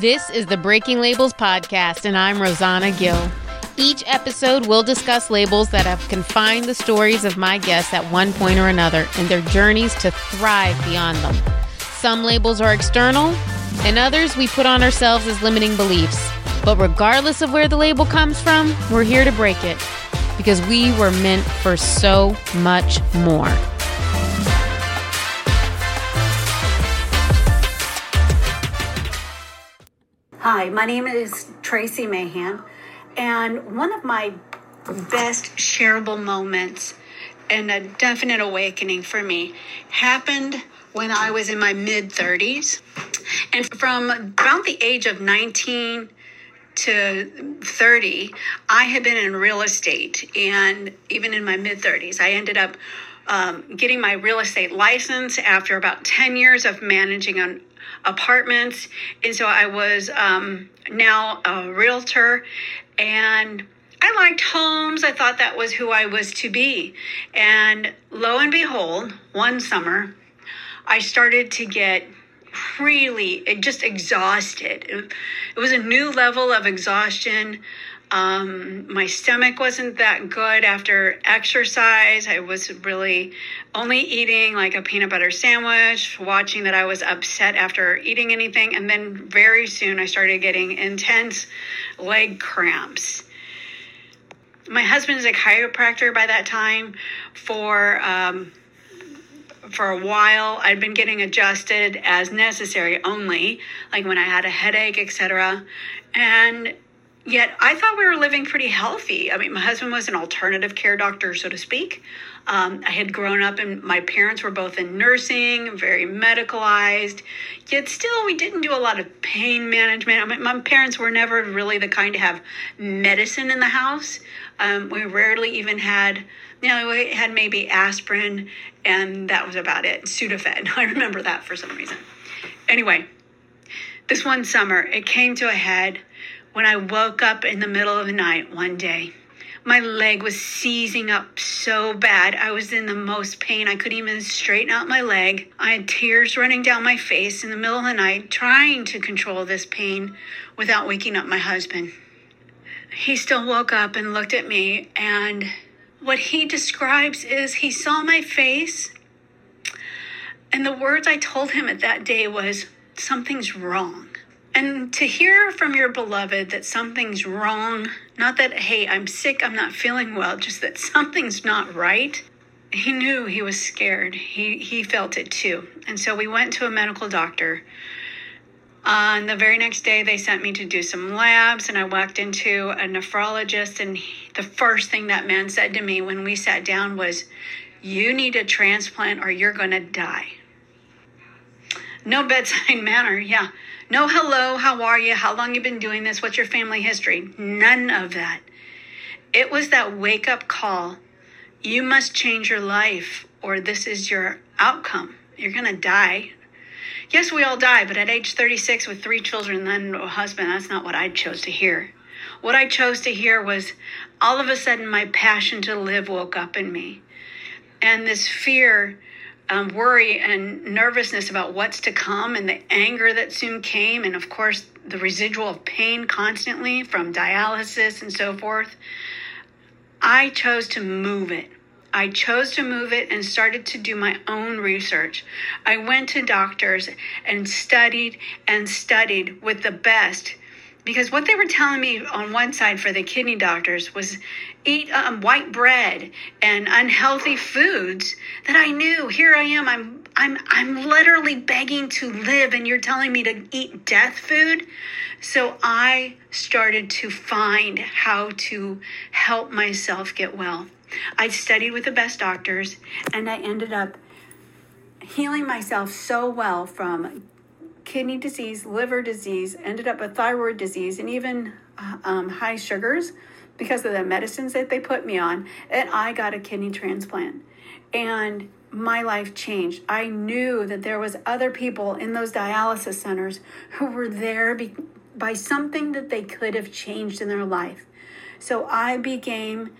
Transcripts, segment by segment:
This is the Breaking Labels podcast, and I'm Rosanna Gill. Each episode we'll discuss labels that have confined the stories of my guests at one point or another and their journeys to thrive beyond them. Some labels are external, and others we put on ourselves as limiting beliefs. But regardless of where the label comes from, we're here to break it because we were meant for so much more. Hi, my name is Tracy Mahan, and one of my best shareable moments and a definite awakening for me happened when I was in my mid 30s. And from about the age of 19 to 30, I had been in real estate. And even in my mid 30s, I ended up um, getting my real estate license after about 10 years of managing an apartments. And so I was um, now a realtor and I liked homes. I thought that was who I was to be. And lo and behold, one summer, I started to get really just exhausted. It, it was a new level of exhaustion. Um, my stomach wasn't that good after exercise. I was really only eating like a peanut butter sandwich, watching that I was upset after eating anything. And then very soon I started getting intense leg cramps. My husband is a chiropractor by that time for. Um, for a while i'd been getting adjusted as necessary only like when i had a headache etc and yet I thought we were living pretty healthy. I mean, my husband was an alternative care doctor, so to speak. Um, I had grown up and my parents were both in nursing, very medicalized, yet still we didn't do a lot of pain management. I mean, my parents were never really the kind to have medicine in the house. Um, we rarely even had, you know, we had maybe aspirin and that was about it. Sudafed. I remember that for some reason. Anyway, this one summer, it came to a head when I woke up in the middle of the night one day. My leg was seizing up so bad. I was in the most pain. I couldn't even straighten out my leg. I had tears running down my face in the middle of the night, trying to control this pain without waking up my husband. He still woke up and looked at me, and what he describes is he saw my face, and the words I told him at that day was, Something's wrong. And to hear from your beloved that something's wrong, not that, hey, I'm sick, I'm not feeling well, just that something's not right. He knew he was scared. He, he felt it too. And so we went to a medical doctor. Uh, the very next day, they sent me to do some labs, and I walked into a nephrologist. And he, the first thing that man said to me when we sat down was, You need a transplant or you're going to die. No bedside manner, yeah. No hello, how are you? How long you been doing this? What's your family history? None of that. It was that wake up call. You must change your life or this is your outcome. You're going to die. Yes, we all die, but at age 36 with three children and then a husband, that's not what I chose to hear. What I chose to hear was all of a sudden my passion to live woke up in me. And this fear um, worry and nervousness about what's to come and the anger that soon came, and of course, the residual of pain constantly from dialysis and so forth. I chose to move it. I chose to move it and started to do my own research. I went to doctors and studied and studied with the best because what they were telling me on one side for the kidney doctors was eat um, white bread and unhealthy foods that I knew here I am I'm I'm I'm literally begging to live and you're telling me to eat death food? So I started to find how to help myself get well. I studied with the best doctors and I ended up healing myself so well from kidney disease, liver disease, ended up with thyroid disease, and even uh, um, high sugars because of the medicines that they put me on. And I got a kidney transplant. And my life changed. I knew that there was other people in those dialysis centers who were there be- by something that they could have changed in their life. So I became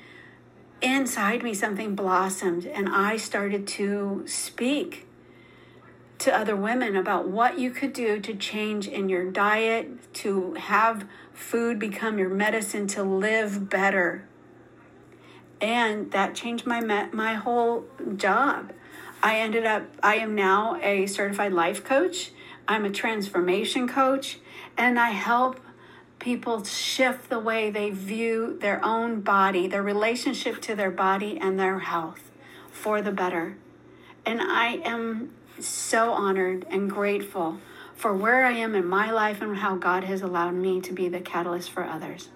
inside me something blossomed and I started to speak to other women about what you could do to change in your diet, to have food become your medicine, to live better. And that changed my my whole job. I ended up I am now a certified life coach. I'm a transformation coach and I help people shift the way they view their own body, their relationship to their body and their health for the better. And I am so honored and grateful for where I am in my life and how God has allowed me to be the catalyst for others.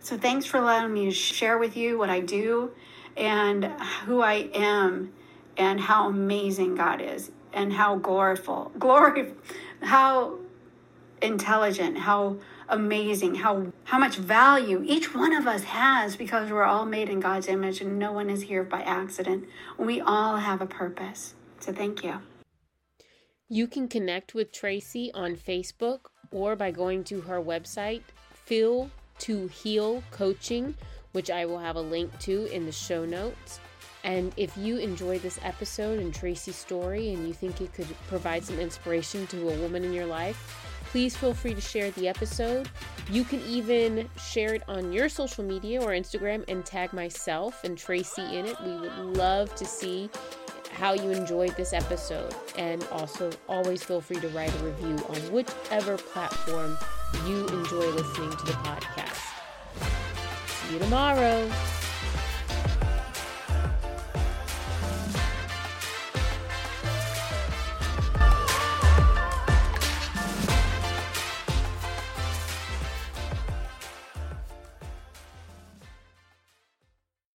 So, thanks for allowing me to share with you what I do and who I am and how amazing God is and how gloriful, glory, how intelligent, how amazing, how how much value each one of us has because we're all made in God's image and no one is here by accident. We all have a purpose. So thank you. You can connect with Tracy on Facebook or by going to her website, Feel to Heal Coaching, which I will have a link to in the show notes. And if you enjoyed this episode and Tracy's story and you think it could provide some inspiration to a woman in your life, please feel free to share the episode. You can even share it on your social media or Instagram and tag myself and Tracy in it. We would love to see how you enjoyed this episode. And also, always feel free to write a review on whichever platform you enjoy listening to the podcast. See you tomorrow.